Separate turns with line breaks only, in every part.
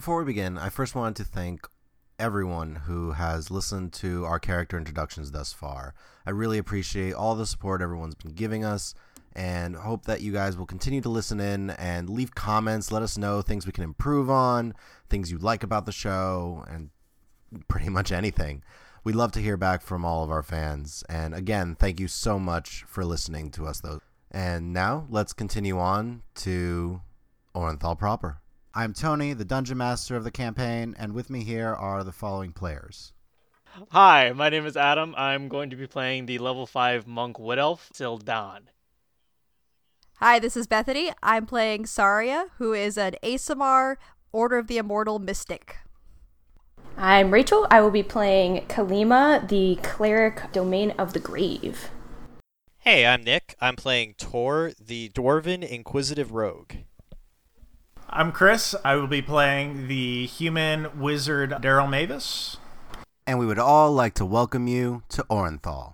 Before we begin, I first wanted to thank everyone who has listened to our character introductions thus far. I really appreciate all the support everyone's been giving us and hope that you guys will continue to listen in and leave comments. Let us know things we can improve on, things you like about the show, and pretty much anything. We'd love to hear back from all of our fans. And again, thank you so much for listening to us, though. And now let's continue on to Orenthal proper.
I'm Tony, the Dungeon Master of the campaign, and with me here are the following players.
Hi, my name is Adam. I'm going to be playing the level 5 monk wood elf, Sildan.
Hi, this is Bethany. I'm playing Saria, who is an Aasimar Order of the Immortal Mystic.
I'm Rachel. I will be playing Kalima, the cleric domain of the grave.
Hey, I'm Nick. I'm playing Tor, the dwarven inquisitive rogue.
I'm Chris. I will be playing the human wizard Daryl Mavis.
And we would all like to welcome you to Orenthal.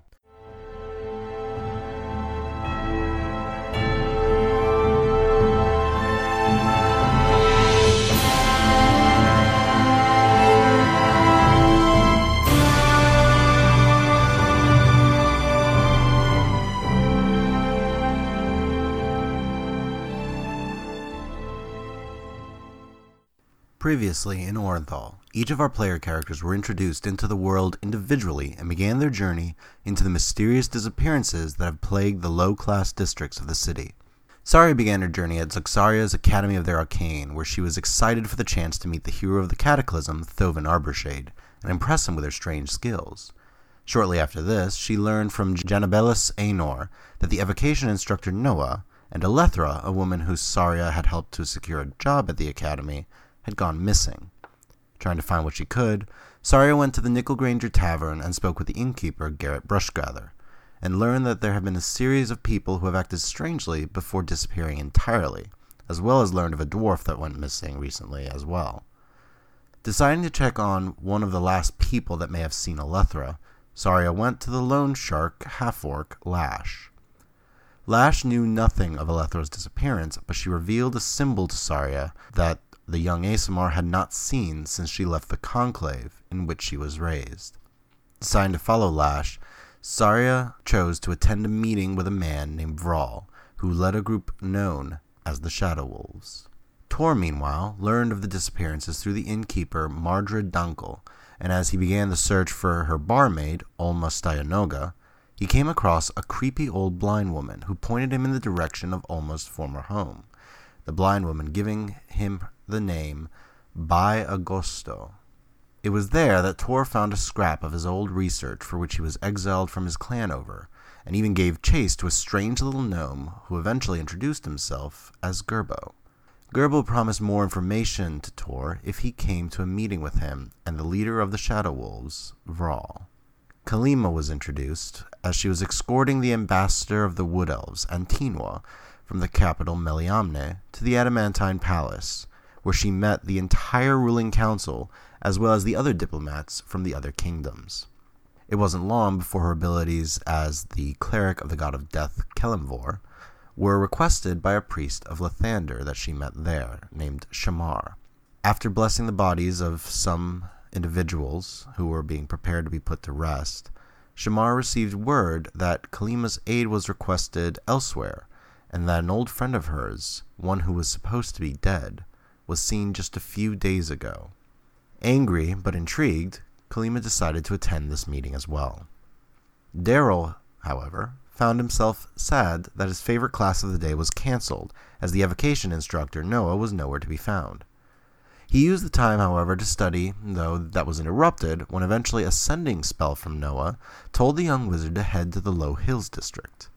Previously in Orenthal, each of our player characters were introduced into the world individually and began their journey into the mysterious disappearances that have plagued the low class districts of the city. Saria began her journey at Zuxaria's Academy of the Arcane, where she was excited for the chance to meet the hero of the Cataclysm, Thovin Arborshade, and impress him with her strange skills. Shortly after this, she learned from Janabellus Aenor that the evocation instructor Noah and Alethra, a woman who Saria had helped to secure a job at the academy, had gone missing. Trying to find what she could, Saria went to the Nickel Granger Tavern and spoke with the innkeeper, Garrett Brushgather, and learned that there had been a series of people who have acted strangely before disappearing entirely, as well as learned of a dwarf that went missing recently as well. Deciding to check on one of the last people that may have seen Alethra, Saria went to the loan shark half orc Lash. Lash knew nothing of Alethra's disappearance, but she revealed a symbol to Saria that the young Aasimar had not seen since she left the conclave in which she was raised. Deciding to follow Lash, Saria chose to attend a meeting with a man named Vral, who led a group known as the Shadow Wolves. Tor, meanwhile, learned of the disappearances through the innkeeper Mardred Dunkel, and as he began the search for her barmaid, Olma Stayanoga, he came across a creepy old blind woman who pointed him in the direction of Olma's former home, the blind woman giving him the name By Agosto. It was there that Tor found a scrap of his old research for which he was exiled from his clan over, and even gave chase to a strange little gnome who eventually introduced himself as Gerbo. Gerbo promised more information to Tor if he came to a meeting with him and the leader of the Shadow Wolves, Vral. Kalima was introduced as she was escorting the ambassador of the Wood Elves, Antinua, from the capital Meliamne to the Adamantine Palace, where she met the entire ruling council as well as the other diplomats from the other kingdoms. It wasn't long before her abilities as the cleric of the god of death, Kelemvor, were requested by a priest of Lathander that she met there, named Shamar. After blessing the bodies of some individuals who were being prepared to be put to rest, Shamar received word that Kalima's aid was requested elsewhere, and that an old friend of hers, one who was supposed to be dead, was seen just a few days ago. Angry but intrigued, Kalima decided to attend this meeting as well. Daryl, however, found himself sad that his favorite class of the day was cancelled, as the evocation instructor, Noah, was nowhere to be found. He used the time, however, to study, though that was interrupted when eventually a sending spell from Noah told the young wizard to head to the Low Hills district.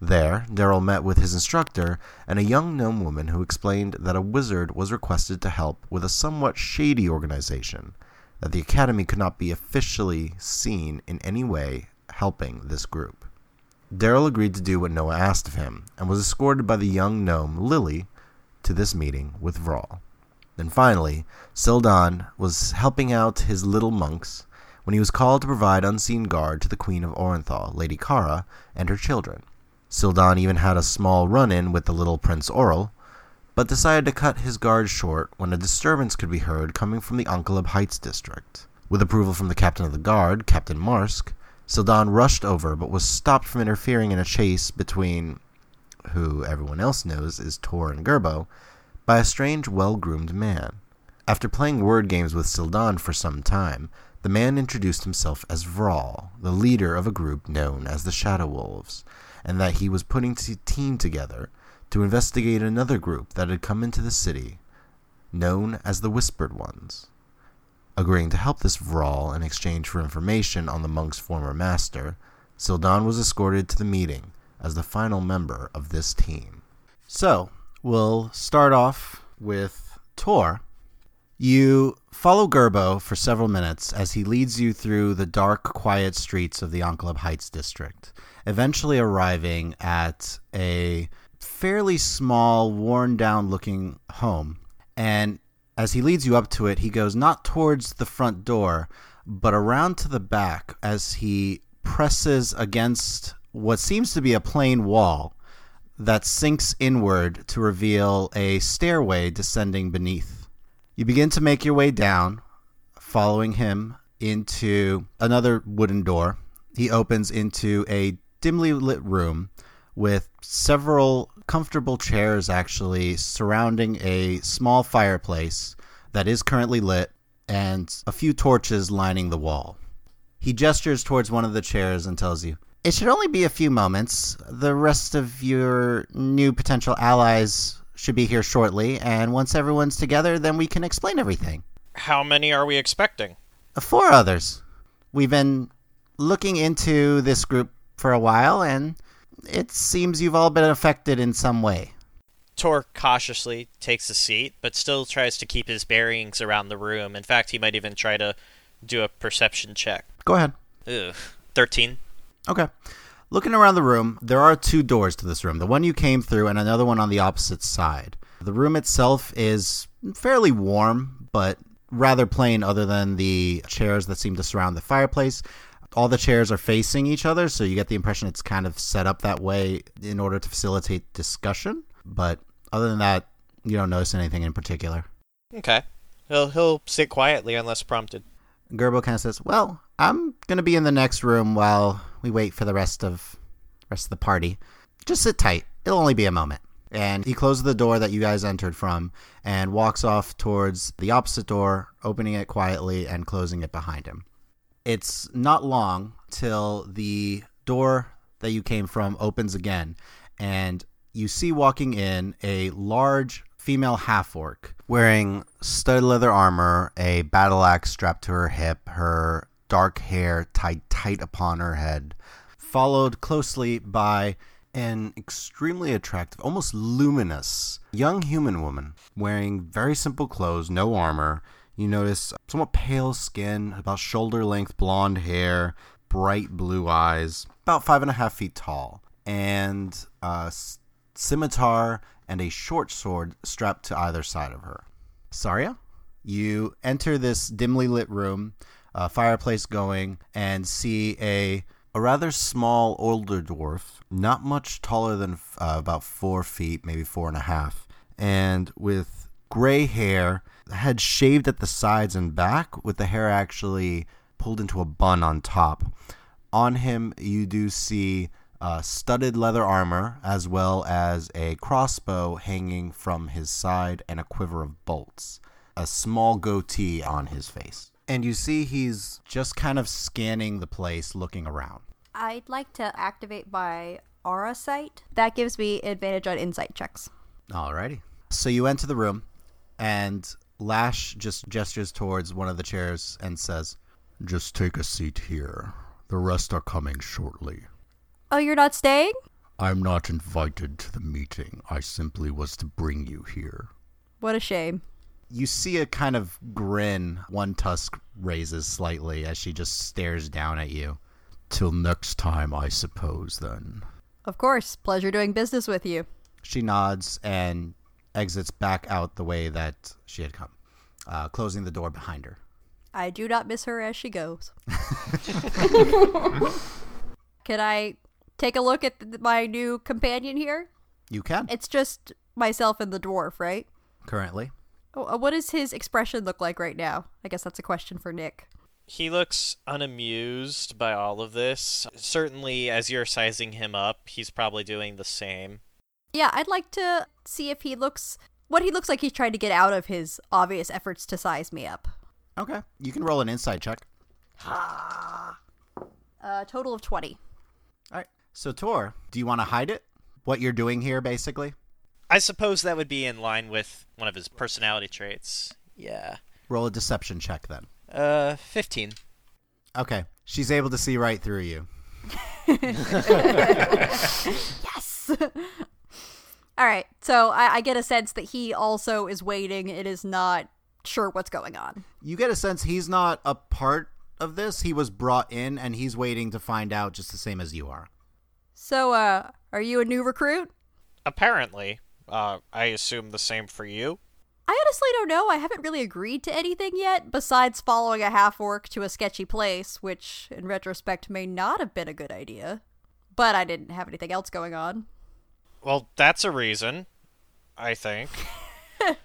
There, Daryl met with his instructor and a young gnome woman who explained that a wizard was requested to help with a somewhat shady organization, that the academy could not be officially seen in any way helping this group. Daryl agreed to do what Noah asked of him and was escorted by the young gnome Lily to this meeting with Vral. Then finally, Sildan was helping out his little monks when he was called to provide unseen guard to the Queen of Orenthal, Lady Kara, and her children. Sildan even had a small run in with the little Prince Oral,
but decided to cut his guard short when a disturbance could be heard coming from the Unkalib Heights district. With approval from the captain of the guard, Captain Marsk, Sildan rushed over but was stopped from interfering in a chase between, who everyone else knows is Tor and Gerbo, by a strange, well groomed man. After playing word games with Sildan for some time, the man introduced himself as Vral, the leader of a group known as the Shadow Wolves, and that he was putting a team together to investigate another group that had come into the city, known as the Whispered Ones. Agreeing to help this Vral in exchange for information on the monk's former master, Sildan was escorted to the meeting as the final member of this team.
So, we'll start off with Tor. You follow Gerbo for several minutes as he leads you through the dark, quiet streets of the Onkalib Heights district, eventually arriving at a fairly small, worn down looking home. And as he leads you up to it, he goes not towards the front door, but around to the back as he presses against what seems to be a plain wall that sinks inward to reveal a stairway descending beneath. You begin to make your way down, following him into another wooden door. He opens into a dimly lit room with several comfortable chairs actually surrounding a small fireplace that is currently lit and a few torches lining the wall. He gestures towards one of the chairs and tells you, It should only be a few moments. The rest of your new potential allies should be here shortly, and once everyone's together, then we can explain everything.
How many are we expecting?
Four others. We've been looking into this group for a while, and it seems you've all been affected in some way.
Tor cautiously takes a seat, but still tries to keep his bearings around the room. In fact, he might even try to do a perception check.
Go ahead.
Ugh. 13.
Okay. Looking around the room, there are two doors to this room the one you came through, and another one on the opposite side. The room itself is fairly warm, but rather plain, other than the chairs that seem to surround the fireplace. All the chairs are facing each other, so you get the impression it's kind of set up that way in order to facilitate discussion. But other than that, you don't notice anything in particular.
Okay. He'll, he'll sit quietly unless prompted.
Gerbo kind of says, "Well, I'm gonna be in the next room while we wait for the rest of rest of the party. Just sit tight. It'll only be a moment." And he closes the door that you guys entered from and walks off towards the opposite door, opening it quietly and closing it behind him. It's not long till the door that you came from opens again, and you see walking in a large female half orc wearing studded leather armor, a battle axe strapped to her hip, her dark hair tied tight upon her head, followed closely by an extremely attractive, almost luminous young human woman wearing very simple clothes, no armor. You notice somewhat pale skin, about shoulder length blonde hair, bright blue eyes, about five and a half feet tall, and a scimitar and a short sword strapped to either side of her. Saria, you enter this dimly lit room, a fireplace going, and see a a rather small older dwarf, not much taller than uh, about four feet, maybe four and a half, and with gray hair, head shaved at the sides and back, with the hair actually pulled into a bun on top. On him, you do see uh, studded leather armor, as well as a crossbow hanging from his side and a quiver of bolts. A small goatee on his face. And you see he's just kind of scanning the place, looking around.
I'd like to activate my aura sight. That gives me advantage on insight checks.
Alrighty. So you enter the room, and Lash just gestures towards one of the chairs and says, Just take a seat here. The rest are coming shortly.
Oh, you're not staying?
I'm not invited to the meeting. I simply was to bring you here.
What a shame.
You see a kind of grin, one tusk raises slightly as she just stares down at you. Till next time, I suppose, then.
Of course. Pleasure doing business with you.
She nods and exits back out the way that she had come, uh, closing the door behind her.
I do not miss her as she goes. Can I take a look at th- my new companion here?
You can.
It's just myself and the dwarf, right?
Currently.
Oh, uh, What does his expression look like right now? I guess that's a question for Nick.
He looks unamused by all of this. Certainly, as you're sizing him up, he's probably doing the same.
Yeah, I'd like to see if he looks what he looks like he's trying to get out of his obvious efforts to size me up.
Okay. You can roll an insight check.
A total of 20.
All right. So, Tor, do you want to hide it? What you're doing here, basically?
I suppose that would be in line with one of his personality traits. Yeah.
Roll a deception check then.
Uh, 15.
Okay. She's able to see right through you.
Yes. All right. So I, I get a sense that he also is waiting It is not sure what's going on.
You get a sense he's not a part of this. He was brought in and he's waiting to find out just the same as you are.
So, uh, are you a new recruit?
Apparently. Uh, I assume the same for you?
I honestly don't know. I haven't really agreed to anything yet, besides following a half orc to a sketchy place, which, in retrospect, may not have been a good idea. But I didn't have anything else going on.
Well, that's a reason, I think.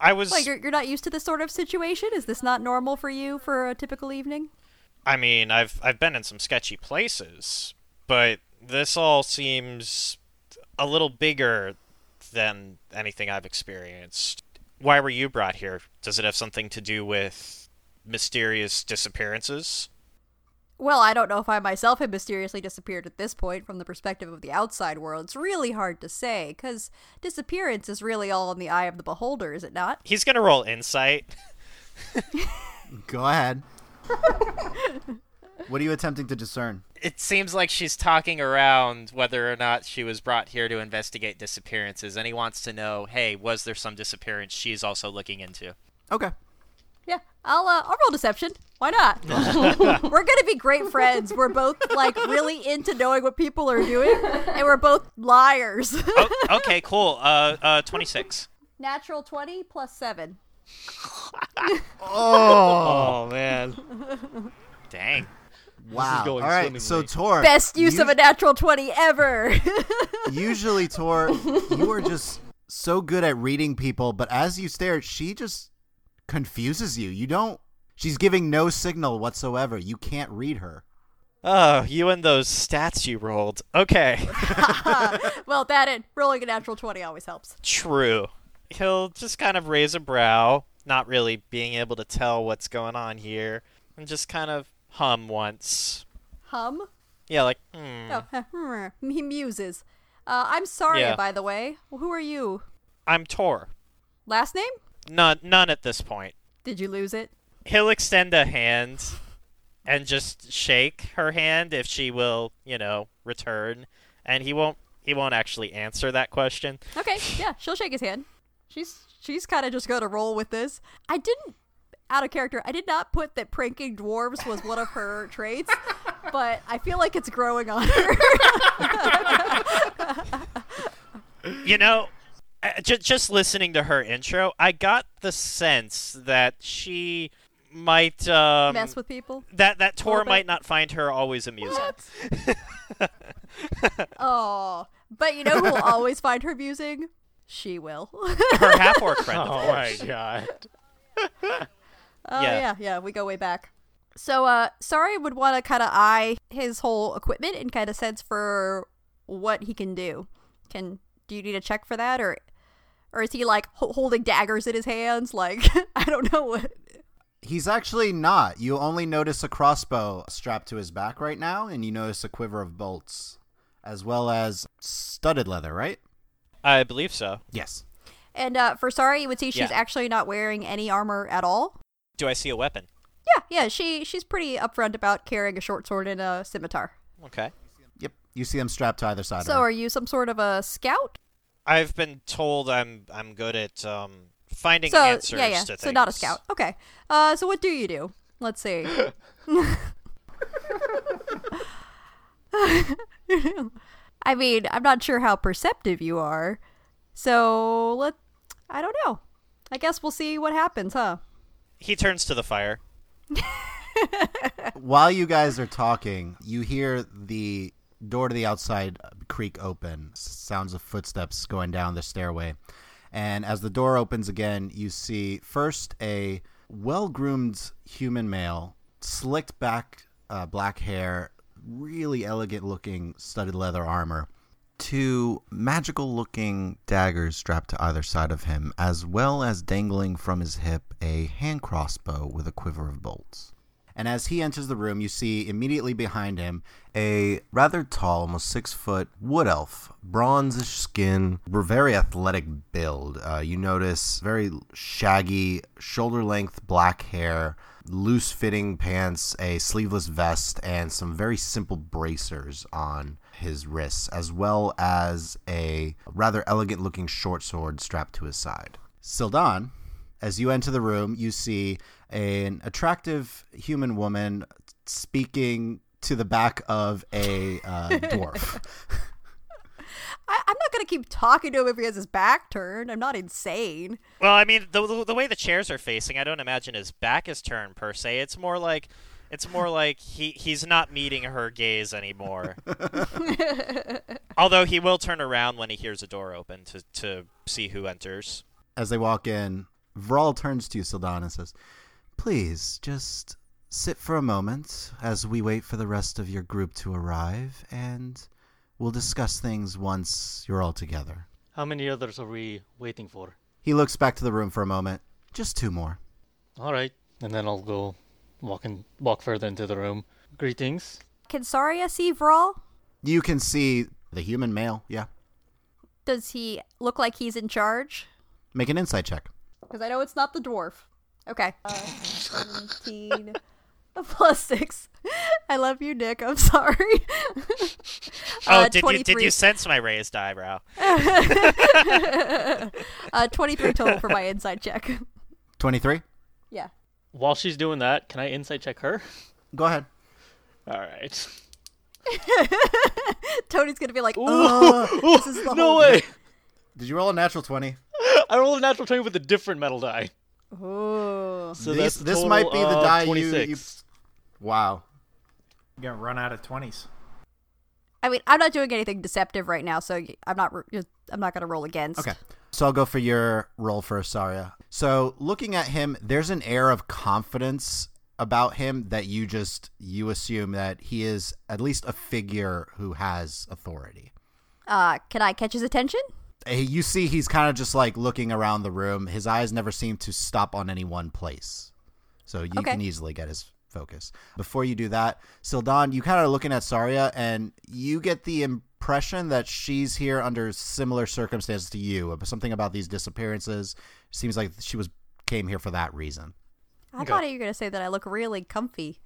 I was.
Like, you're, you're not used to this sort of situation? Is this not normal for you for a typical evening?
I mean, I've I've been in some sketchy places, but this all seems a little bigger than anything I've experienced. Why were you brought here? Does it have something to do with mysterious disappearances?
Well, I don't know if I myself have mysteriously disappeared at this point from the perspective of the outside world. It's really hard to say, because disappearance is really all in the eye of the beholder, is it not?
He's gonna roll insight.
Go ahead. what are you attempting to discern?
It seems like she's talking around whether or not she was brought here to investigate disappearances, and he wants to know, hey, was there some disappearance she's also looking into?
Okay.
Yeah, I'll uh, I'll roll deception. Why not? we're gonna be great friends. We're both like really into knowing what people are doing, and we're both liars.
oh, okay, cool. Uh, uh, twenty-six.
Natural twenty plus seven.
Oh man.
Dang.
Wow.
going
All right. So,
swimmingly.
Tor.
Best use
you-
of a natural twenty ever.
Usually, Tor, you are just so good at reading people, but as you stare, she just confuses you. You don't. She's giving no signal whatsoever. You can't read her.
Oh, you and those stats you rolled. Okay.
well, that and rolling a natural twenty always helps.
True. He'll just kind of raise a brow, not really being able to tell what's going on here, and just kind of hum once.
Hum.
Yeah, like, hmm.
Oh, he muses. Uh, I'm sorry,
Yeah.
by the way. Who are you?
I'm Tor.
Last name?
None, none at this point.
Did you lose it?
He'll extend a hand and just shake her hand if she will, you know, return, and he won't. He won't actually answer that question.
Okay, yeah, she'll shake his hand. She's she's kind of just going to roll with this. I didn't out of character. I did not put that pranking dwarves was one of her traits, but I feel like it's growing on her.
You know, just just listening to her intro, I got the sense that she might um,
Mess with people.
that that Tor
little bit.
might not find her always amusing.
Oh, but you know who will always find her amusing? She will. oh
Her half orc friend, of
Oh my
course.
god.
yeah.
Yeah.
yeah, yeah, we go way back. So, uh, Saria would want to kind of eye his whole equipment and kind of sense for what he can do. Can do you need a check for that, or or is he like ho- holding daggers in his hands? Like I don't know what.
He's actually not. You only notice a crossbow strapped to his back right now, and you notice a quiver of bolts, as well as studded leather, right?
I believe so.
Yes.
And uh, for Saria, you would see she's
Yeah.
actually not wearing any armor at all.
Do I see a weapon?
Yeah, yeah, she she's pretty upfront about carrying a short sword and a scimitar.
Okay.
Yep. You see them strapped to either side
So,
of her.
are you some sort of a scout?
I've been told I'm I'm good at um finding
So
answers
yeah, yeah.
to things.
So not a scout. Okay. Uh, so what do you do? Let's see. I mean, I'm not sure how perceptive you are. So let I don't know. I guess we'll see what happens, huh?
He turns to the fire.
While you guys are talking, you hear the door to the outside creak open. Sounds of footsteps going down the stairway. And as the door opens again, you see first a well groomed human male, slicked back uh, black hair, really elegant looking studded leather armor.
Two magical looking daggers strapped to either side of him, as well as dangling from his hip a hand crossbow with a quiver of bolts.
And as he enters the room, you see immediately behind him
A rather tall, almost six foot wood elf, bronzish skin, very athletic build. Uh, you notice very shaggy, shoulder length black hair, loose fitting pants, a sleeveless vest, and some very simple bracers on his wrists, as well as a rather elegant looking short sword strapped to his side.
Sildan, as you enter the room, you see an attractive human woman speaking to the back of a uh, dwarf.
I, I'm not gonna keep talking to him if he has his back turned. I'm not insane.
Well, I mean, the, the the way the chairs are facing, I don't imagine his back is turned per se. It's more like it's more like he he's not meeting her gaze anymore. Although he will turn around when he hears a door open to to see who enters.
As they walk in, Vral turns to you, Sildan, and says,
Please, just sit for a moment as we wait for the rest of your group to arrive, and we'll discuss things once you're all together.
How many others are we waiting for?
He looks back to the room for a moment.
Just two more.
All right, and then I'll go walk and walk further into the room. Greetings.
Can Saria see Vral?
You can see the human male, yeah.
Does he look like he's in charge?
Make an insight check.
Because I know it's not the dwarf. Okay. Uh, 17 plus 6. I love you, Nick. I'm sorry.
Oh,
Uh,
did you did
23.
you sense my raised eyebrow?
uh, 23 total for my insight check.
23?
yeah.
While she's doing that, can I insight check her?
Go ahead.
All right.
Tony's going to be like, oh, this is the
no
whole
way!
Did you roll a natural 20?
I rolled a natural twenty with a different metal die.
Oh.
So
This- this might be the die you-
26.
you- Wow.
You're gonna run out of twenties.
I mean, I'm not doing anything deceptive right now, so I'm not. I'm not going to roll against.
Okay. So I'll go for your roll first, Saria. So looking at him, there's an air of confidence about him that you just you assume that he is at least a figure who has authority.
Uh, can I catch his attention?
You see he's kind of just like looking around the room. His eyes never seem to stop on any one place. So you
Okay.
can easily get his focus. Before you do that, Sildan, you kind of looking at Saria and you get the impression that she's here under similar circumstances to you. Something about these disappearances seems like she was came here for that reason.
I thought you were going to say that I look really comfy,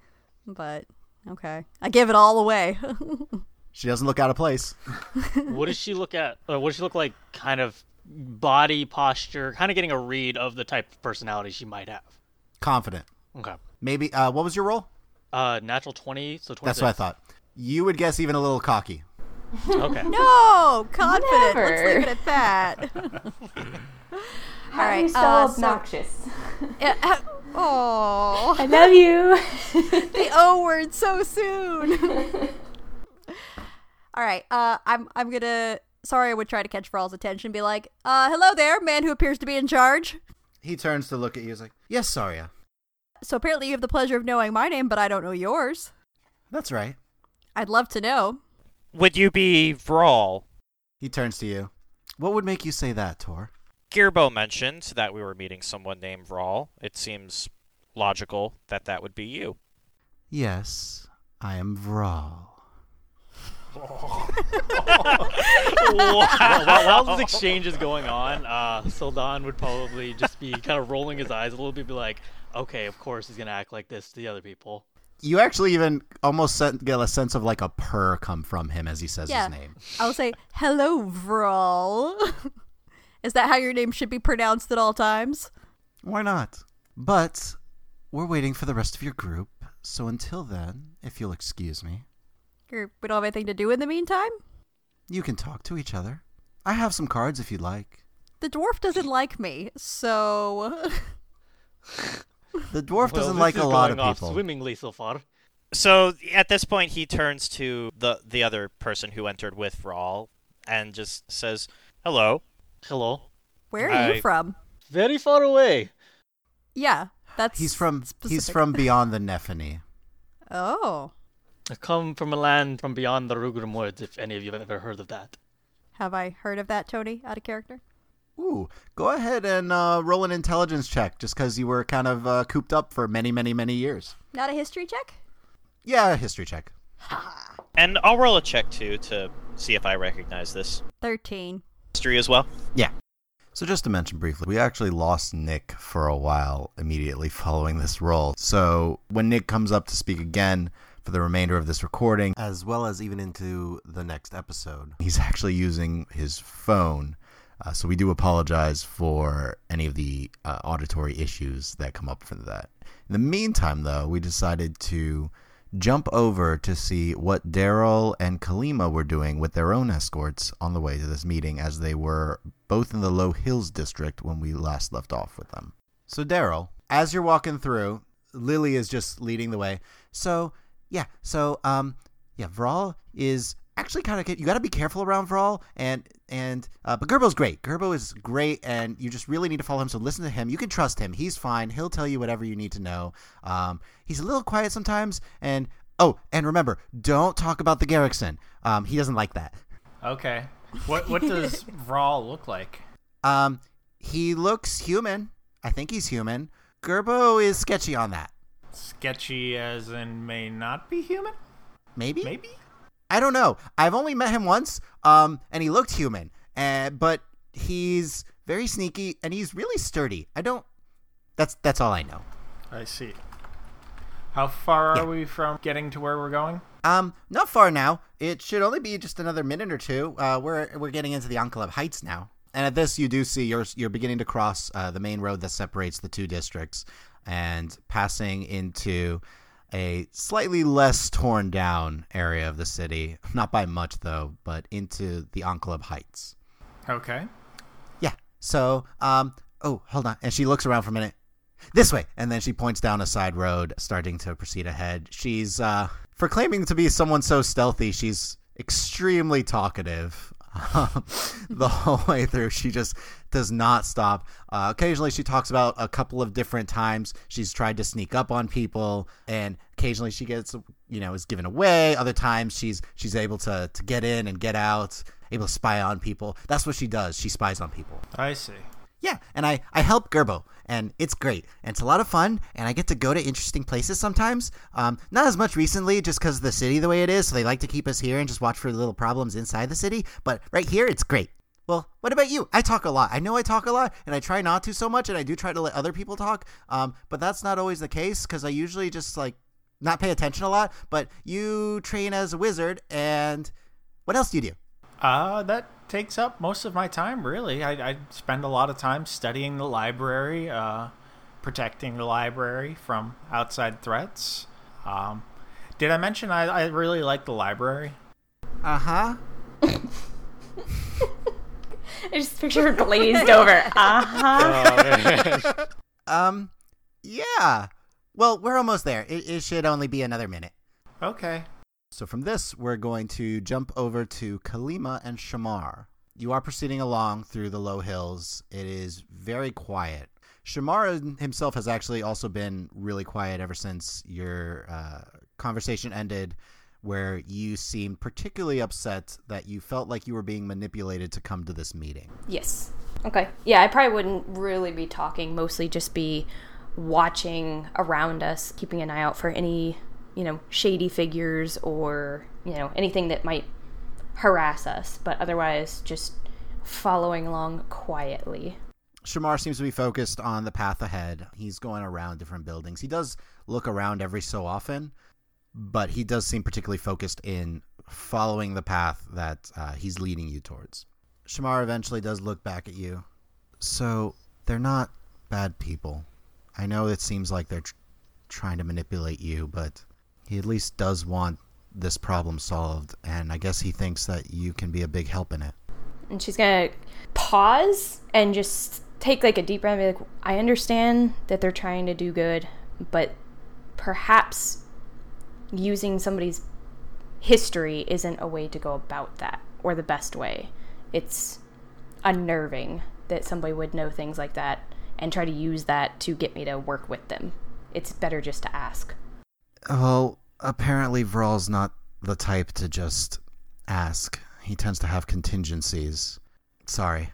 but okay. I give it all away.
She doesn't look out of place.
what does she look at? Or what does she look like? Kind of body posture, kind of getting a read of the type of personality she might have.
Confident.
Okay.
Maybe uh what was your roll?
Uh, natural twenty, so twenty.
That's what I thought. You would guess even a little cocky.
Okay.
no, confident. Let's
Never.
leave it at that.
All
right,
right, so
uh, so-
obnoxious.
oh,
I love you.
the O word so soon. All right. Uh, I'm I'm gonna. Sorry, I would try to catch Vral's attention. Be like, uh, hello there, man who appears to be in charge.
He turns to look at you. He's like, "Yes, Saria.
So apparently you have the pleasure of knowing my name, but I don't know yours.
That's right."
I'd love to know.
Would you be Vral?
He turns to you.
What would make you say that, Tor?
Gerbo mentioned that we were meeting someone named Vral. It seems logical that that would be you.
Yes, I am Vral.
while, while this exchange is going on, uh, Sildan would probably just be kind of rolling his eyes a little bit, be like, "Okay, of course he's gonna act like this to the other people."
You actually even almost sen- get a sense of like a purr come from him as he says
Yeah.
his name.
I'll say, hello, Vral. Is that how your name should be pronounced at all times?
Why not? But we're waiting for the rest of your group, so until then, if you'll excuse me,
Or we don't have anything to do in the meantime?
you can talk to each other. I have some cards if you'd like.
The dwarf doesn't like me, so
The dwarf doesn't
this
like a lot of
off
people.
swimmingly so far.
So at this point, he turns to the the other person who entered with Vral and just says, "Hello."
Hello.
Where are
I-
you from?
Very far away.
Yeah, that's
He's from he's from beyond the Nephany.
Oh,
I come from a land from beyond the Rugrim Woods, if any of you have ever heard of that.
have I heard of that, Tony? Out of character.
Ooh, go ahead and uh, roll an intelligence check, just because you were kind of uh, cooped up for many, many, many years.
Not a history check.
Yeah, a history check.
And I'll roll a check too to see if I recognize this
Thirteen.
history as well.
Yeah.
So just to mention briefly, we actually lost Nick for a while immediately following this roll. So when Nick comes up to speak again for the remainder of this recording, as well as even into the next episode, he's actually using his phone. Uh, so we do apologize for any of the uh, auditory issues that come up from that. In the meantime, though, we decided to jump over to see what Daryl and Kalima were doing with their own escorts on the way to this meeting, as they were both in the Low Hills district when we last left off with them.
So, Daryl, as you're walking through, Lily is just leading the way. So, yeah, so, um, yeah, Vral is actually kind of you got to be careful around Vral and and uh, but Gerbo's great. Gerbo is great, and you just really need to follow him. So listen to him. You can trust him. He's fine. He'll tell you whatever you need to know. Um, he's a little quiet sometimes, and oh, and remember, don't talk about the Garrickson. Um, he doesn't like that.
Okay. What what does Vral look like?
Um, he looks human. I think he's human. Gerbo is sketchy on that.
Sketchy as in may not be human?
Maybe.
Maybe?
I don't know. I've only met him once, um, and he looked human. Uh, but he's very sneaky and he's really sturdy. I don't. That's that's all I know.
I see. How far
Yeah.
are we from getting to where we're going?
Um, not far now. It should only be just another minute or two. Uh, we're we're getting into the Enclave Heights now, and at this you do see you're you're beginning to cross uh, the main road that separates the two districts, and passing into a slightly less torn down area of the city. Not by much though, but into the Enclave Heights.
Okay.
Yeah. So, um, oh, hold on. And she looks around for a minute. This way. And then she points down a side road, starting to proceed ahead. She's, uh, for claiming to be someone so stealthy, she's extremely talkative. The whole way through, she just does not stop. Uh, occasionally, she talks about a couple of different times she's tried to sneak up on people, and occasionally she gets, you know, is given away. Other times, she's she's able to to get in and get out, able to spy on people. That's what she does. She spies on people.
I see.
Yeah, and I, I help Gerbo, and it's great. And it's a lot of fun, and I get to go to interesting places sometimes. Um, not as much recently, just because of the city the way it is, so they like to keep us here and just watch for the little problems inside the city. But right here, it's great. Well, what about you? I talk a lot. I know I talk a lot, and I try not to so much, and I do try to let other people talk. Um, but that's not always the case, because I usually just, like, not pay attention a lot. But you train as a wizard, and what else do you do?
Uh, that takes up most of my time, really. I, I spend a lot of time studying the library, uh, protecting the library from outside threats. Um, did I mention I, I really like the library?
Uh huh.
I just picture her glazed over. Uh-huh.
Um, yeah. Well, we're almost there. It, it should only be another minute.
Okay.
So from this, we're going to jump over to Kalima and Shamar. You are proceeding along through the low hills. It is very quiet. Shamar himself has actually also been really quiet ever since your uh, conversation ended, where you seemed particularly upset that you felt like you were being manipulated to come to this meeting.
yes. Okay. Yeah, I probably wouldn't really be talking, mostly just be watching around us, keeping an eye out for any, you know, shady figures or, you know, anything that might harass us, but otherwise just following along quietly.
Shamar seems to be focused on the path ahead. He's going around different buildings. He does look around every so often, but he does seem particularly focused in following the path that uh, he's leading you towards. Shamar eventually does look back at you. So, they're not bad people. I know it seems like they're tr- trying to manipulate you, but he at least does want this problem solved, and I guess he thinks that you can be a big help in it.
and she's gonna pause and just take like a deep breath and be like i understand that they're trying to do good but perhaps using somebody's history isn't a way to go about that or the best way. It's unnerving that somebody would know things like that and try to use that to get me to work with them. It's better just to ask.
Well, apparently Vral's not the type to just ask. He tends to have contingencies. Sorry.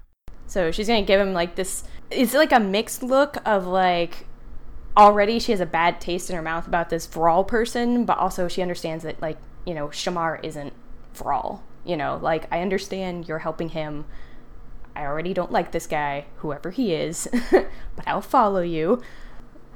So she's gonna give him like this. It's like a mixed look of like already she has a bad taste in her mouth about this Vral person, but also she understands that like you know Shamar isn't Vral. You know, like I understand you're helping him. I already don't like this guy, whoever he is, but I'll follow you.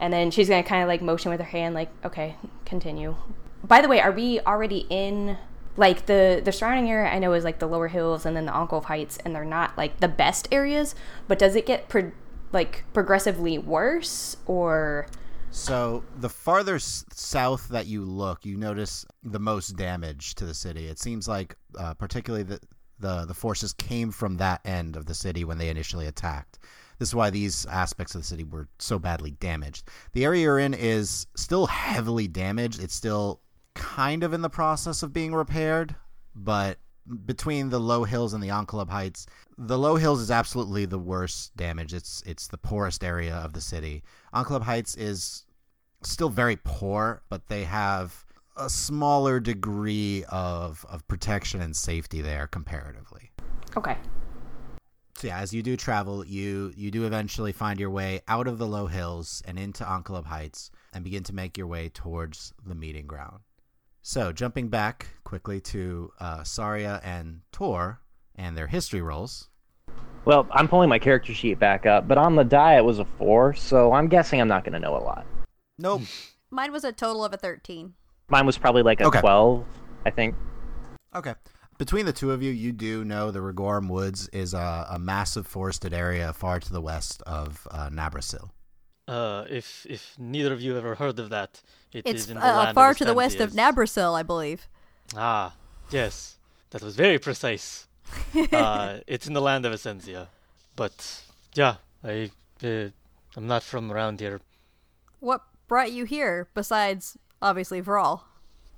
And then she's gonna kind of like motion with her hand, like, okay, continue. By the way, are we already in like the the surrounding area? I know is like the lower hills and then the Alcove Heights, and they're not like the best areas. But does it get pro- like progressively worse, or
So the farther s- south that you look, you notice the most damage to the city. It seems like, uh, particularly the, the the forces came from that end of the city when they initially attacked. This is why these aspects of the city were so badly damaged. The area you're in is still heavily damaged. It's still kind of in the process of being repaired, but between the low hills and the Enclave Heights, the low hills is absolutely the worst damage. It's it's the poorest area of the city. Enclave Heights is still very poor, but they have a smaller degree of of protection and safety there comparatively.
okay?
So yeah, as you do travel, you you do eventually find your way out of the low hills and into Enclave Heights and begin to make your way towards the meeting ground. So jumping back quickly to uh, Saria and Tor and their history rolls.
Well, I'm pulling my character sheet back up, but on the die it was a four, so I'm guessing I'm not going to know a lot.
Nope.
Mine was a total of a 13.
Mine was probably like a
Okay.
12, I think.
Okay. Between the two of you, you do know the Rigorum Woods is a, a massive forested area far to the west of uh, Nabrasil.
Uh, if if neither of you ever heard of that, it is
It's
in the
uh,
land
far
of
to the west of
Stanzias.
Nabrasil, I believe.
Ah, yes, that was very precise. uh, it's in the land of Essentia, but yeah, I uh, I'm not from around here.
What brought you here, besides, obviously, Vral?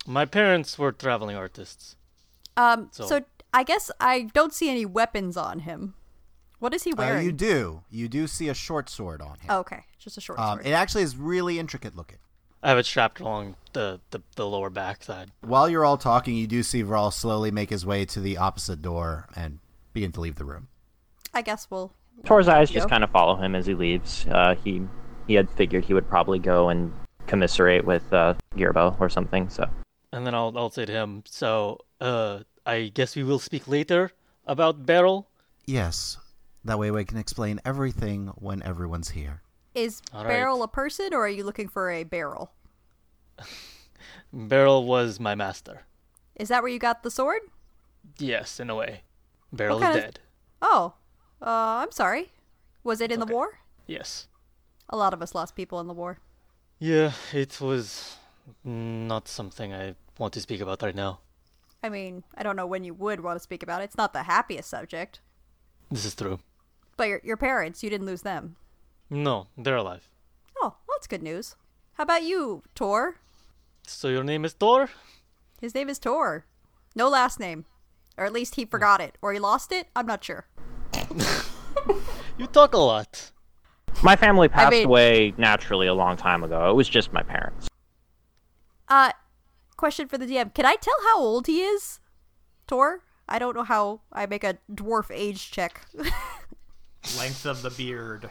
My parents were traveling artists.
Um, so,
So-
I guess I don't see any weapons on him. What is he
Uh,
wearing?
you do. You do see a short sword on him.
Oh, okay, just a short
um,
sword.
it actually is really intricate looking.
I have it strapped along the, the, the lower backside.
While you're all talking, you do see Vral slowly make his way to the opposite door and begin to leave the room.
I guess we'll.
Tor's eyes just kind of follow him as he leaves. Uh, he he had figured he would probably go and commiserate with uh, Gerbo or something. So
And then I'll I'll say to him, so uh, I guess we will speak later about Beryl.
Yes. That way we can explain everything when everyone's here.
Is
All right.
Beryl a person, or are you looking for a barrel?
Beryl was my master.
Is that where you got the sword?
Yes, in a way. Beryl
What
is
kind of-
dead.
Oh, uh, I'm sorry. Was it in the war?
Yes.
A lot of us lost people in the war.
Yeah, it was not something I want to speak about right now.
I mean, I don't know when you would want to speak about it. It's not the happiest subject.
This is true.
But your your parents, you didn't lose them.
No, they're alive.
Oh, well, that's good news. How about you, Tor?
So your name is Thor?
His name is Tor. No last name. Or at least he forgot it. Or he lost it? I'm not sure.
You talk a lot.
my family passed
mean-
away naturally a long time ago. It was just my parents.
Uh, question for the DM. Can I tell how old he is? Tor? I don't know how I make a dwarf age check.
Length of the beard.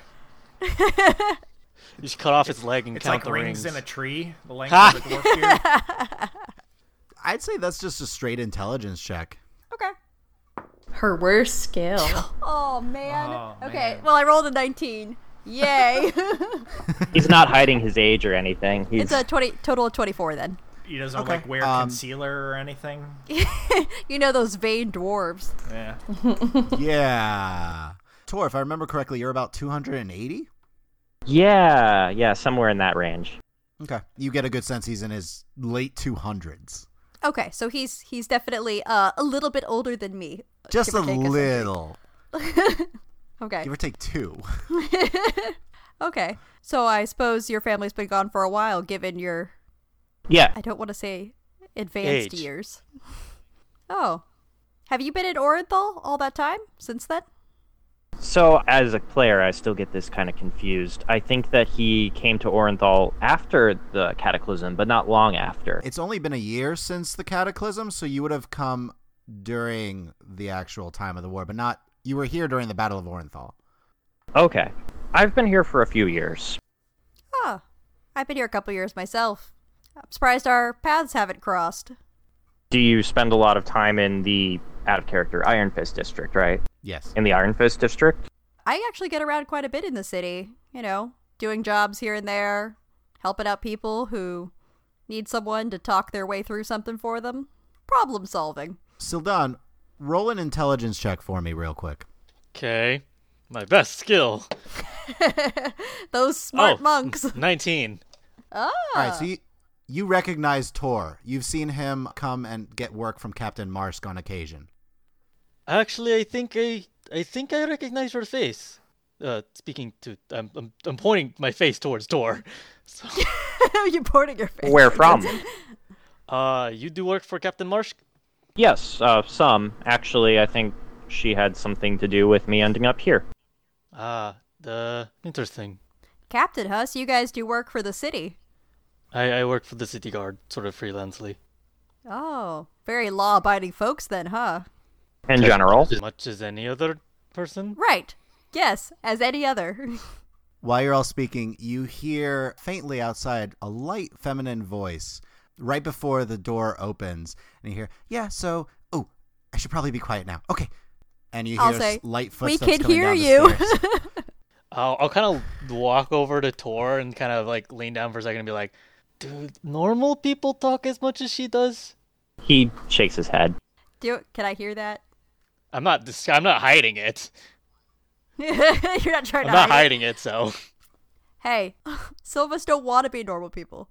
You just cut off his leg and
It's
count
like
the
rings,
rings.
in a tree. The length
Ha!
of the dwarf beard.
I'd say that's just a straight intelligence check.
okay.
Her worst skill.
Oh, man.
Oh,
okay,
man.
well, I rolled a 19. Yay.
He's not hiding his age or anything. He's
it's a 20 total of 24 then.
He doesn't
Okay,
like wear
um,
concealer or anything.
You know those vain dwarves.
Yeah.
yeah. Tor, if I remember correctly, you're about 280?
Yeah, yeah, somewhere in that range.
Okay. You get a good sense he's in his late 200s.
Okay, so he's he's definitely uh, a little bit older than me.
Just a
or take century.
little.
Okay.
Give or take two.
Okay. So I suppose your family's been gone for a while given your
Yeah,
I don't want to say advanced
Age.
years. Oh. Have you been in Orenthal all that time since then?
So, as a player, I still get this kind of confused. I think that he came to Orenthal after the Cataclysm, but not long after.
It's only been a year since the Cataclysm, so you would have come during the actual time of the war, but not. You were here during the Battle of Orenthal.
Okay. I've been here for a few years.
Oh. I've been here a couple years myself. I'm surprised our paths haven't crossed.
Do you spend a lot of time in the out of character Iron Fist district, right?
Yes.
In the Iron Fist district?
I actually get around quite a bit in the city, you know, doing jobs here and there, helping out people who need someone to talk their way through something for them. Problem solving.
Sildan, roll an intelligence check for me, real quick.
Okay. My best skill.
Those smart
Oh.
monks.
19.
Ah.
All right, so you, you recognize Tor. You've seen him come and get work from Captain Marsk on occasion.
Actually, I think I I think I recognize your face. Uh, speaking to, I'm, I'm, I'm pointing my face towards Tor. So,
You're pointing your face.
Where from?
uh, you do work for Captain Marsh?
yes, uh, some. Actually, I think she had something to do with me ending up here.
Ah, the interesting.
Captain, huh? So you guys do work for the city.
I, I work for the city guard, sort of freelancely.
Oh, very law-abiding folks then, huh?
In general.
As much as any other person.
Right. Yes, as any other.
While you're all speaking, you hear faintly outside a light feminine voice right before the door opens. And you hear, yeah, so, oh, I should probably be quiet now. Okay. And you hear
I'll
s-
say,
light
we
footsteps
can
coming
hear you.
I'll, I'll kind of walk over to Tor and kind of like lean down for a second and be like, dude, normal people talk as much as she does?
He shakes his head.
do can I hear that?
I'm not dis- I'm not hiding it.
You're not trying
I'm
to
not
hide it.
hiding it, so.
Hey, Sylvas don't want to be normal people.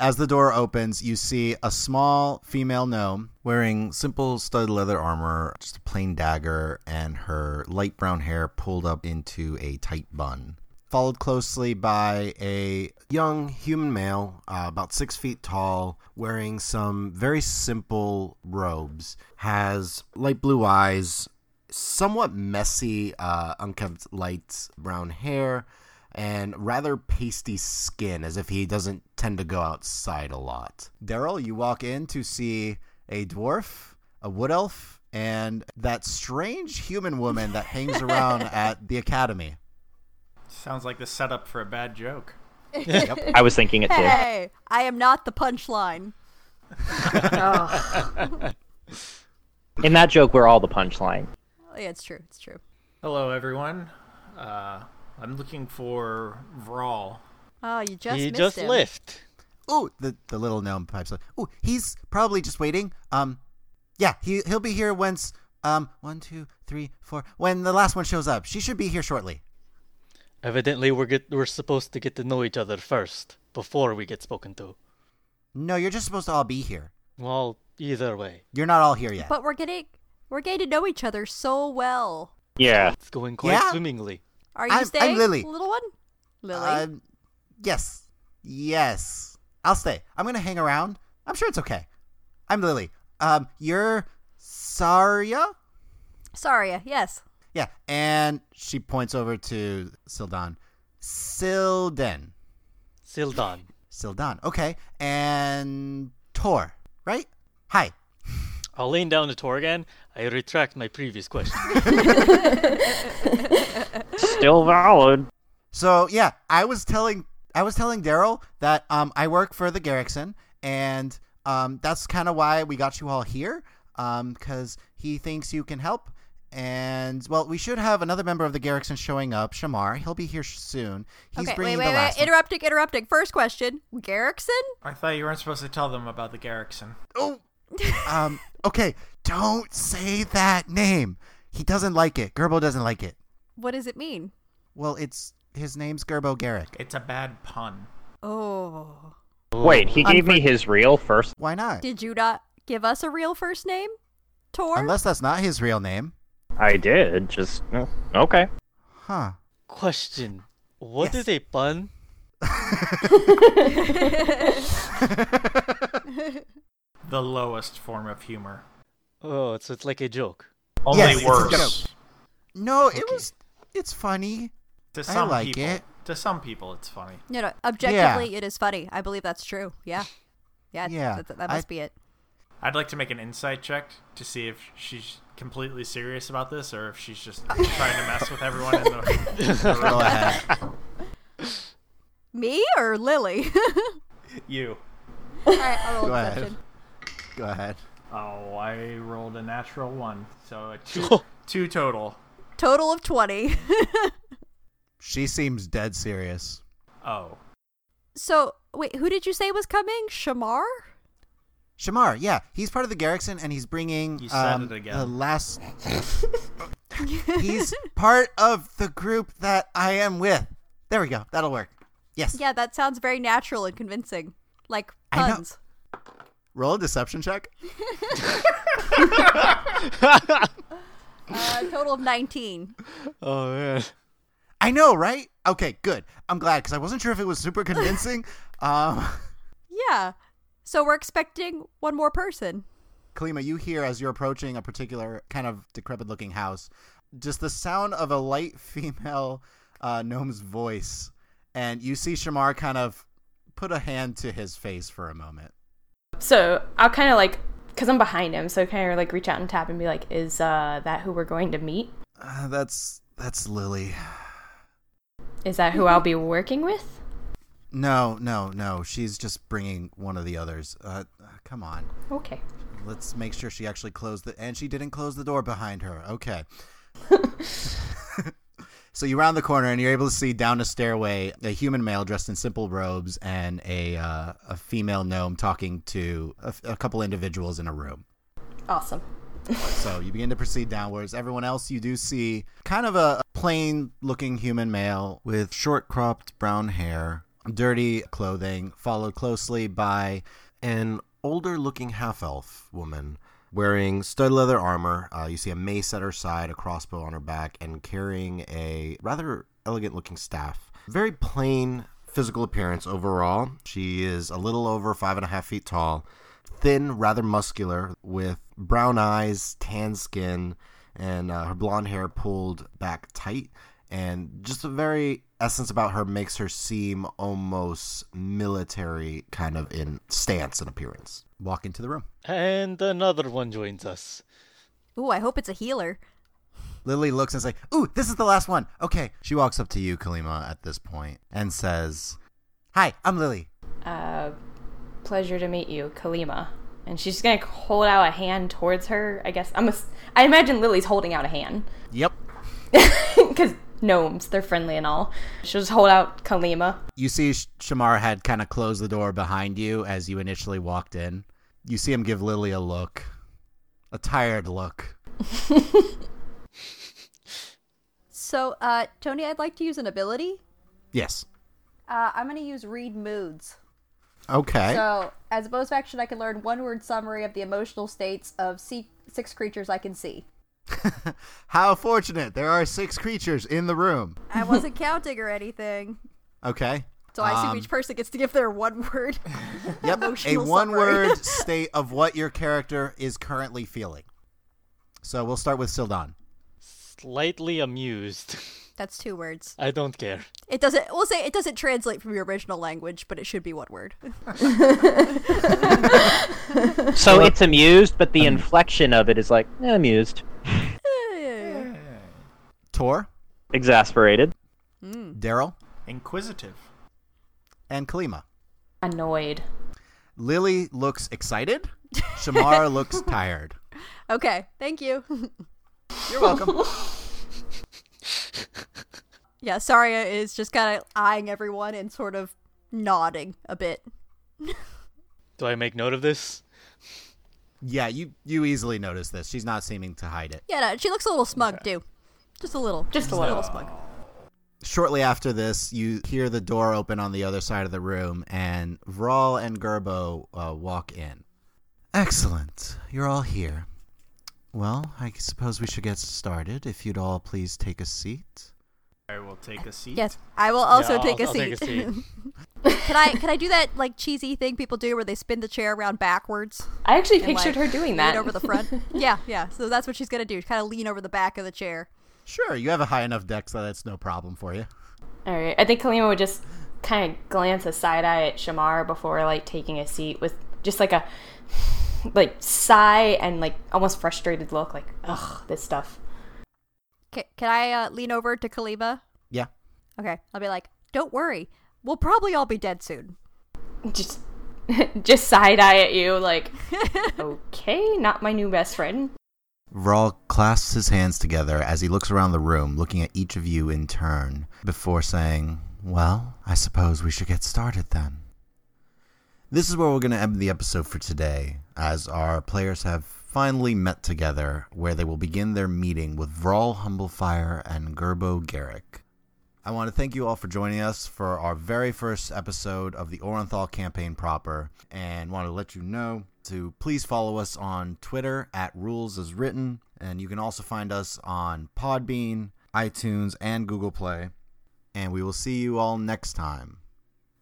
As the door opens, you see a small female gnome
Wearing simple stud leather armor, just a plain dagger, and her light brown hair pulled up into a tight bun.
Followed closely by a
young human male, uh, about six feet tall, wearing some very simple robes, has light blue eyes, somewhat messy, uh, unkempt light brown hair, and rather pasty skin, as if he doesn't tend to go outside a lot.
Daryl. You walk in to see a dwarf, a wood elf, and that strange human woman that hangs around at the academy.
Sounds like the setup for a bad joke.
I was thinking it too.
Hey, I am not the punchline.
Oh,
In that joke, we're all the punchline.
Oh, yeah, it's true. It's true.
Hello, everyone. Uh, I'm looking for Vral.
Oh, you just
he
missed
just
him.
left.
Ooh, the the little gnome pipes up. Ooh, he's probably just waiting. Um, yeah, he he'll be here once. Um, one, two, three, four. When the last one shows up, she should be here shortly.
Evidently, we're get we're supposed to get to know each other first before we get spoken to.
No, you're just supposed to all be here.
Well, either way,
You're not all here yet.
But we're getting we're getting to know each other so well.
Yeah.
it's going quite
Yeah?
swimmingly.
Are you
I'm- I'm
staying,
Lily.
little one? Lily.
Um, yes, yes. I'll stay. I'm gonna hang around. I'm sure it's okay. I'm Lily. Um, you're Saria.
Saria, yes.
Yeah, and she points over to Sildan. Silden.
Sildan.
Sildan. Okay, and Tor. Right? Hi.
I'll lean down to Tor again. I retract my previous question.
Still valid.
So yeah, I was telling I was telling Daryl that um I work for the Garrickson, and um that's kind of why we got you all here, um because he thinks you can help. And well, we should have another member of the Garrickson showing up, Shamar. He'll be here soon. He's
okay,
bringing
wait, wait,
the
wait.
last one.
Interrupting, interrupting. First question. Garrickson?
I thought you weren't supposed to tell them about the Garrickson.
Oh, um, okay. Don't say that name. He doesn't like it. Gerbo doesn't like it.
What does it mean?
Well, it's his name's Gerbo Garrick.
It's a bad pun.
Oh.
Wait, he gave me his real first.
Why not?
Did you not give us a real first name? Tor?
Unless that's not his real name.
I did. Just okay.
Huh.
question: What
Yes.
is a pun?
The lowest form of humor.
Oh, it's it's like a joke.
Only
Yes, it's a
worse.
No, it was. It's funny.
To some
like
people,
it.
To some people, it's funny.
No, no. Objectively, it is funny. I believe that's true. Yeah. Yeah.
Yeah,
That, that
I-
must be it.
I'd like to make an insight check to see if she's completely serious about this or if she's just trying to mess with everyone in the, the
Go ahead.
Me or Lily?
You.
All right, I'll roll
Go ahead.
deception.
Go ahead.
Oh, I rolled a natural one, so a two, two total.
Total of 20.
She seems dead serious.
Oh,
so, wait, who did you say was coming? Shamar?
Shamar, yeah, he's part of the Garrison, and he's bringing.
You said
um,
it again.
The last. he's part of the group that I am with. There we go. That'll work. Yes.
Yeah, that sounds very natural and convincing. Like puns.
Roll a deception check.
Uh, total of 19.
Oh man.
I know, right? Okay, good. I'm glad because I wasn't sure if it was super convincing. um,
Yeah. So we're expecting one more person.
Kalima, you hear as you're approaching a particular kind of decrepit-looking house, just the sound of a light female uh, gnome's voice, and you see Shamar kind of put a hand to his face for a moment.
So I'll kind of like, because I'm behind him, so kind of like reach out and tap and be like, is uh, that who we're going to meet?
Uh, that's that's Lily.
Is that who I'll be working with?
No, no, no. She's just bringing one of the others. Uh, uh, come on.
Okay.
Let's make sure she actually closed the and she didn't close the door behind her. Okay. so you round the corner and you're able to see down a stairway a human male dressed in simple robes and a uh, a female gnome talking to a, a couple individuals in a room.
Awesome.
So you begin to proceed downwards. Everyone else, you do see kind of a plain looking human male with short cropped brown hair, dirty clothing, followed closely by
an older looking half elf woman wearing stud leather armor. Uh, you see a mace at her side, a crossbow on her back, and carrying a rather elegant looking staff. Very plain physical appearance overall. She is a little over five and a half feet tall, thin, rather muscular, with brown eyes, tan skin, and uh, her blonde hair pulled back tight. And just a very essence about her makes her seem almost military kind of in stance and appearance.
walk into the room.
And another one joins us.
Ooh, I hope it's a healer.
Lily looks and is like, "Ooh, this is the last one." Okay. She walks up to you, Kalima, at this point, and says, "Hi, I'm Lily."
Uh, pleasure to meet you, Kalima. And she's just gonna hold out a hand towards her. I guess I'm. A, I imagine Lily's holding out a hand
Yep.
because gnomes, they're friendly and all. She'll just hold out Kalima.
You see, Shamar had kind of closed the door behind you as you initially walked in. You see him give Lily a look, a tired look.
So, uh, Tony, I'd like to use an ability.
Yes.
Uh, I'm going to use read moods.
Okay.
So, as a bonus action, I can learn one word summary of the emotional states of six creatures I can see.
How fortunate! There are six creatures in the room.
I wasn't counting or anything.
Okay.
So I assume
Um,
each person gets to give their one word.
Yep. A
emotional
one-word state of what your character is currently feeling. So we'll start with Sildan.
Slightly amused.
That's two words.
I don't care.
It doesn't. We'll say it doesn't translate from your original language, but it should be one word.
So it's amused, but the inflection of it is like eh, amused,
Tor,
exasperated. Hmm.
Daryl,
Inquisitive.
and Kalima.
Annoyed.
Lily looks excited. Shamar looks tired.
okay, thank you.
You're welcome.
yeah, Saria is just kind of eyeing everyone and sort of nodding a bit.
Do I make note of this?
yeah, you you easily notice this. She's not seeming to hide it.
Yeah, no, she looks a little smug too. Just a little.
Just a
a
little.
little smug.
Shortly after this, you hear the door open on the other side of the room, and Vral and Gerbo uh, walk in. Excellent. You're all here. Well, I suppose we should get started. If you'd all please take a seat.
I will will take a seat.
Yes, I will also
Yeah,
take,
I'll-
a
I'll take a
seat.
seat.
can I can I do that like cheesy thing people do where they spin the chair around backwards?
I actually
and,
pictured
like,
her doing
lean
that
over the front. yeah, yeah. So that's what she's gonna do. Kind of lean over the back of the chair.
Sure, you have a high enough dex so that's no problem for you.
All right. I think Kalima would just kind of glance a side eye at Shamar before like taking a seat with just like a like sigh and like almost frustrated look, like ugh, this stuff.
Can, can I uh, lean over to Kalima?
Yeah.
Okay, I'll be like, "Don't worry, we'll probably all be dead soon."
Just just side eye at you, like okay, not my new best friend.
Vral clasps his hands together as he looks around the room, looking at each of you in turn, before saying, Well, I suppose we should get started then. This is where we're going to end the episode for today, as our players have finally met together, where they will begin their meeting with Vral Humblefire and Gerbo Garrick. I want to thank you all for joining us for our very first episode of the Orenthal campaign proper, and want to let you know to please follow us on Twitter at Rules as Written. And you can also find us on Podbean, iTunes, and Google Play. And we will see you all next time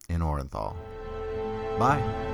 in Orenthal. Bye.